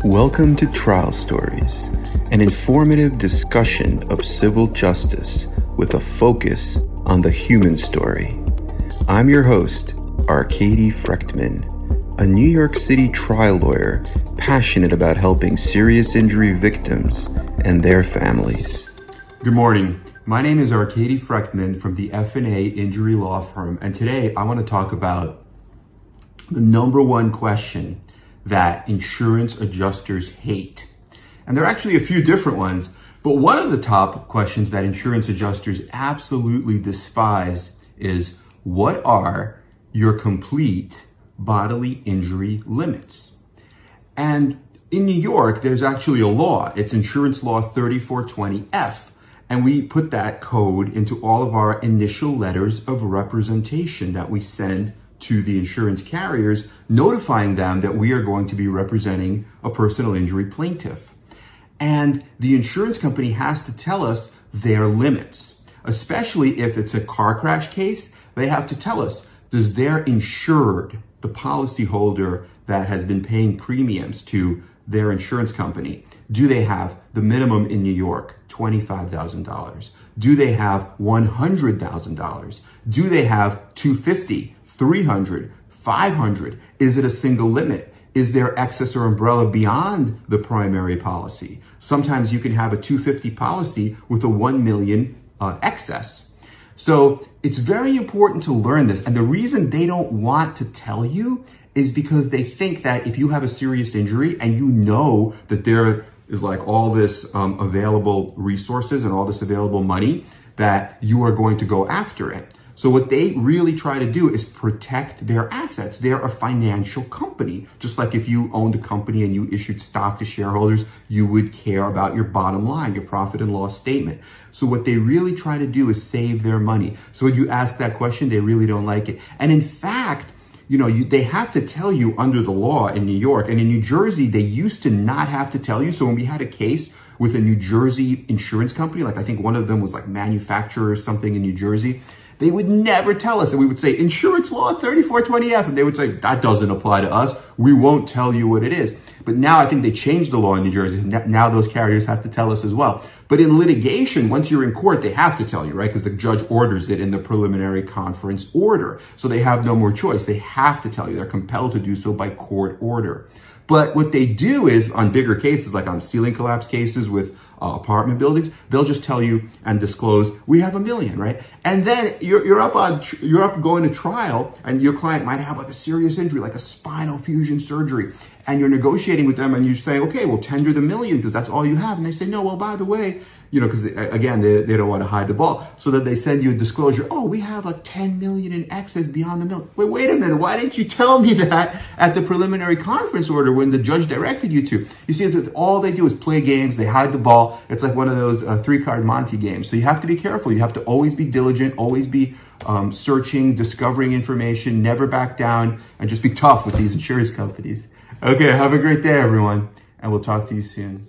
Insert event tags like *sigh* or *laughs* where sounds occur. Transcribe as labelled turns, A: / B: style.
A: Welcome to Trial Stories, an informative discussion of civil justice with a focus on the human story. I'm your host, Arcady Frekhtman, a New York City trial lawyer passionate about helping serious injury victims and their families.
B: Good morning. My name is Arcady Frekhtman from the F&A Injury Law Firm, and today I want to talk about the number one question that insurance adjusters hate. And there are actually a few different ones, but one of the top questions that insurance adjusters absolutely despise is what are your complete bodily injury limits? And in New York, there's actually a law. It's Insurance Law 3420F and we put that code into all of our initial letters of representation that we send to the insurance carriers, notifying them that we are going to be representing a personal injury plaintiff. And the insurance company has to tell us their limits, especially if it's a car crash case. They have to tell us does their insured, the policyholder that has been paying premiums to their insurance company, do they have the minimum in New York, $25,000? Do they have $100,000? Do they have 250, 300, 500? Is it a single limit? Is there excess or umbrella beyond the primary policy? Sometimes you can have a 250 policy with a 1 million uh, excess. So it's very important to learn this. And the reason they don't want to tell you is because they think that if you have a serious injury and you know that there is like all this um, available resources and all this available money that you are going to go after it. So what they really try to do is protect their assets. They're a financial company. Just like if you owned a company and you issued stock to shareholders, you would care about your bottom line, your profit and loss statement. So what they really try to do is save their money. So when you ask that question, they really don't like it. And in fact, you know, you, they have to tell you under the law in New York and in New Jersey, they used to not have to tell you. So when we had a case with a New Jersey insurance company, like I think one of them was like manufacturer or something in New Jersey, they would never tell us. And we would say, insurance law 3420F. And they would say, that doesn't apply to us. We won't tell you what it is. But now I think they changed the law in New Jersey. Now those carriers have to tell us as well. But in litigation, once you're in court, they have to tell you, right? Because the judge orders it in the preliminary conference order. So they have no more choice. They have to tell you. They're compelled to do so by court order. But what they do is on bigger cases, like on ceiling collapse cases with uh, apartment buildings, they'll just tell you and disclose we have a million, right? And then you're, you're up on you're up going to trial, and your client might have like a serious injury, like a spinal fusion surgery, and you're negotiating with them, and you say, okay, well tender the million because that's all you have, and they say, no, well by the way, you know, because again, they, they don't want to hide the ball. So that they send you a disclosure. Oh, we have a 10 million in excess beyond the million. Wait, wait a minute. Why didn't you tell me *laughs* that at the preliminary conference order when the judge directed you to? You see, all they do is play games. They hide the It's like one of those uh, three card Monty games. So you have to be careful. You have to always be diligent, always be um, searching, discovering information, never back down, and just be tough with these insurance companies. Okay, have a great day, everyone, and we'll talk to you soon.